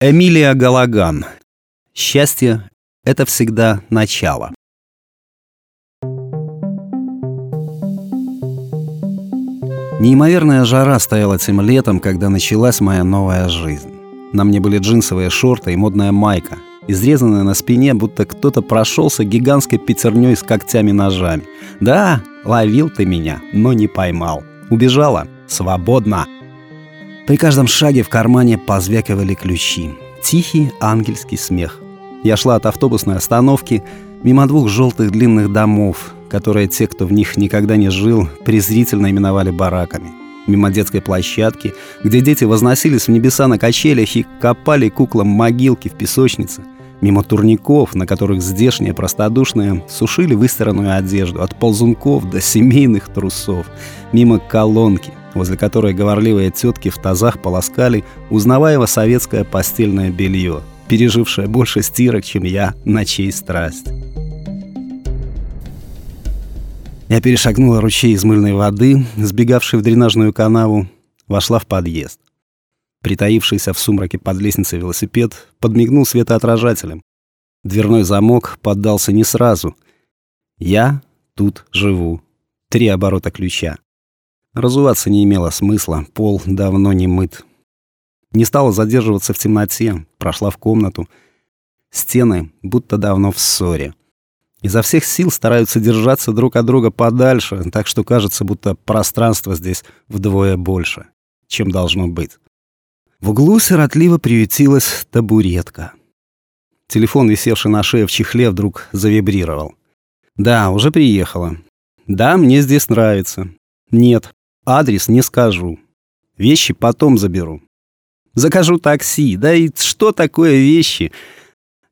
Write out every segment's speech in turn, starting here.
Эмилия Галаган. Счастье — это всегда начало. Неимоверная жара стояла тем летом, когда началась моя новая жизнь. На мне были джинсовые шорты и модная майка, изрезанная на спине, будто кто-то прошелся гигантской пятерней с когтями-ножами. Да, ловил ты меня, но не поймал. Убежала. Свободно. При каждом шаге в кармане позвякивали ключи. Тихий ангельский смех. Я шла от автобусной остановки мимо двух желтых длинных домов, которые те, кто в них никогда не жил, презрительно именовали бараками. Мимо детской площадки, где дети возносились в небеса на качелях и копали куклам могилки в песочнице. Мимо турников, на которых здешние простодушные сушили выстиранную одежду, от ползунков до семейных трусов. Мимо колонки, возле которой говорливые тетки в тазах полоскали узнаваемо советское постельное белье, пережившее больше стирок, чем я, ночей страсть. Я перешагнула ручей из мыльной воды, сбегавший в дренажную канаву, вошла в подъезд. Притаившийся в сумраке под лестницей велосипед подмигнул светоотражателем. Дверной замок поддался не сразу. Я тут живу. Три оборота ключа. Разуваться не имело смысла, пол давно не мыт. Не стала задерживаться в темноте, прошла в комнату. Стены будто давно в ссоре. Изо всех сил стараются держаться друг от друга подальше, так что кажется, будто пространство здесь вдвое больше, чем должно быть. В углу сиротливо приютилась табуретка. Телефон, висевший на шее в чехле, вдруг завибрировал. «Да, уже приехала. Да, мне здесь нравится. Нет, Адрес не скажу. Вещи потом заберу. Закажу такси. Да и что такое вещи?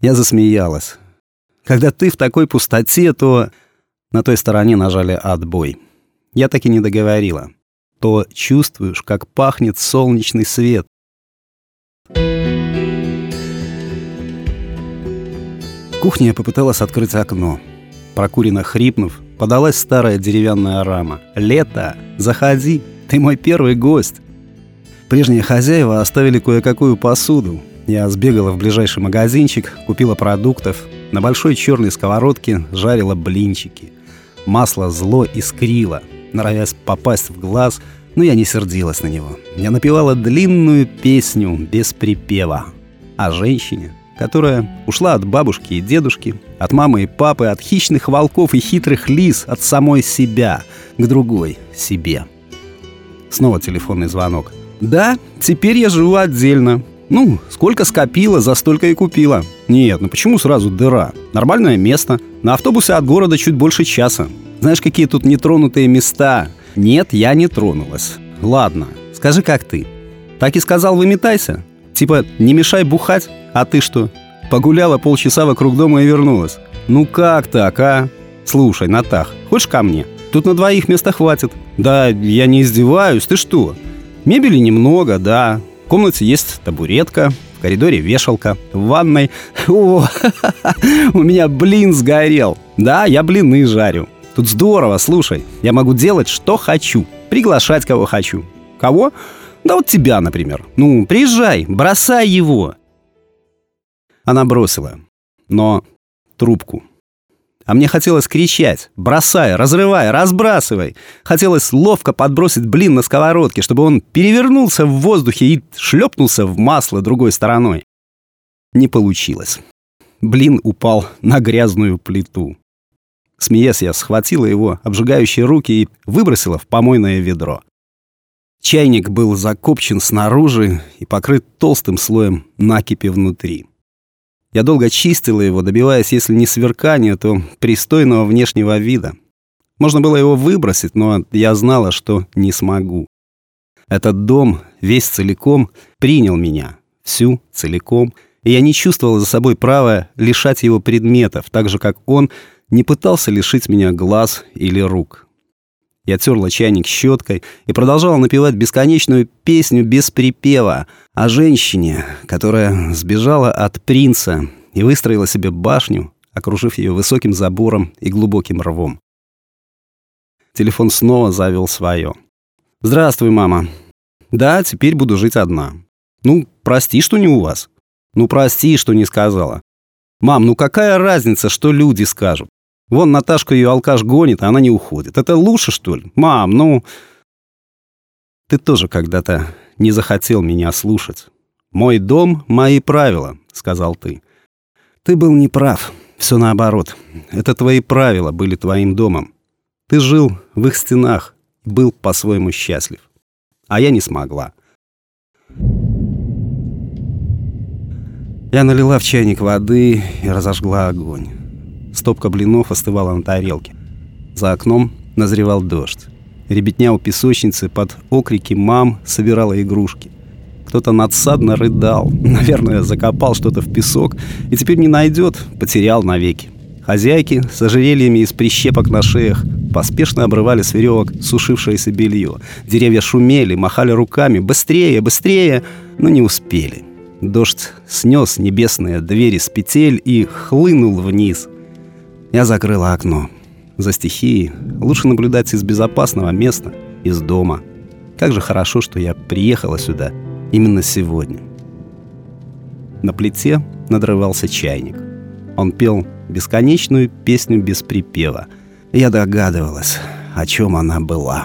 Я засмеялась. Когда ты в такой пустоте, то... На той стороне нажали «отбой». Я так и не договорила. То чувствуешь, как пахнет солнечный свет. В кухне я попыталась открыть окно. Прокуренно хрипнув, подалась старая деревянная рама. «Лето! Заходи! Ты мой первый гость!» Прежние хозяева оставили кое-какую посуду. Я сбегала в ближайший магазинчик, купила продуктов. На большой черной сковородке жарила блинчики. Масло зло искрило, норовясь попасть в глаз, но я не сердилась на него. Я напевала длинную песню без припева о женщине, которая ушла от бабушки и дедушки, от мамы и папы, от хищных волков и хитрых лис, от самой себя к другой себе. Снова телефонный звонок. «Да, теперь я живу отдельно. Ну, сколько скопила, за столько и купила. Нет, ну почему сразу дыра? Нормальное место. На автобусе от города чуть больше часа. Знаешь, какие тут нетронутые места? Нет, я не тронулась. Ладно, скажи, как ты? Так и сказал, выметайся? Типа, не мешай бухать, а ты что? Погуляла полчаса вокруг дома и вернулась. Ну как так, а? Слушай, Натах, хочешь ко мне? Тут на двоих места хватит. Да, я не издеваюсь, ты что? Мебели немного, да. В комнате есть табуретка, в коридоре вешалка, в ванной... О, у меня блин сгорел. Да, я блины жарю. Тут здорово, слушай. Я могу делать, что хочу. Приглашать, кого хочу. Кого? Да вот тебя, например. Ну, приезжай, бросай его. Она бросила. Но трубку. А мне хотелось кричать, бросай, разрывай, разбрасывай. Хотелось ловко подбросить блин на сковородке, чтобы он перевернулся в воздухе и шлепнулся в масло другой стороной. Не получилось. Блин упал на грязную плиту. Смеясь, я схватила его обжигающие руки и выбросила в помойное ведро. Чайник был закопчен снаружи и покрыт толстым слоем накипи внутри. Я долго чистила его, добиваясь, если не сверкания, то пристойного внешнего вида. Можно было его выбросить, но я знала, что не смогу. Этот дом, весь целиком, принял меня. Всю, целиком. И я не чувствовала за собой права лишать его предметов, так же, как он не пытался лишить меня глаз или рук. Я терла чайник щеткой и продолжала напевать бесконечную песню без припева о женщине, которая сбежала от принца и выстроила себе башню, окружив ее высоким забором и глубоким рвом. Телефон снова завел свое. «Здравствуй, мама. Да, теперь буду жить одна. Ну, прости, что не у вас. Ну прости, что не сказала. Мам, ну какая разница, что люди скажут? Вон Наташка ее алкаш гонит, а она не уходит. Это лучше, что ли? Мам, ну... Ты тоже когда-то не захотел меня слушать. «Мой дом — мои правила», — сказал ты. Ты был неправ. Все наоборот. Это твои правила были твоим домом. Ты жил в их стенах, был по-своему счастлив. А я не смогла. Я налила в чайник воды и разожгла огонь. Стопка блинов остывала на тарелке. За окном назревал дождь. Ребятня у песочницы под окрики мам собирала игрушки. Кто-то надсадно рыдал. Наверное, закопал что-то в песок и теперь не найдет, потерял навеки. Хозяйки с ожерельями из прищепок на шеях поспешно обрывали с веревок сушившееся белье. Деревья шумели, махали руками. Быстрее, быстрее! Но не успели. Дождь снес небесные двери с петель и хлынул вниз. Я закрыла окно. За стихией лучше наблюдать из безопасного места, из дома. Как же хорошо, что я приехала сюда именно сегодня. На плите надрывался чайник. Он пел бесконечную песню без припева. Я догадывалась, о чем она была.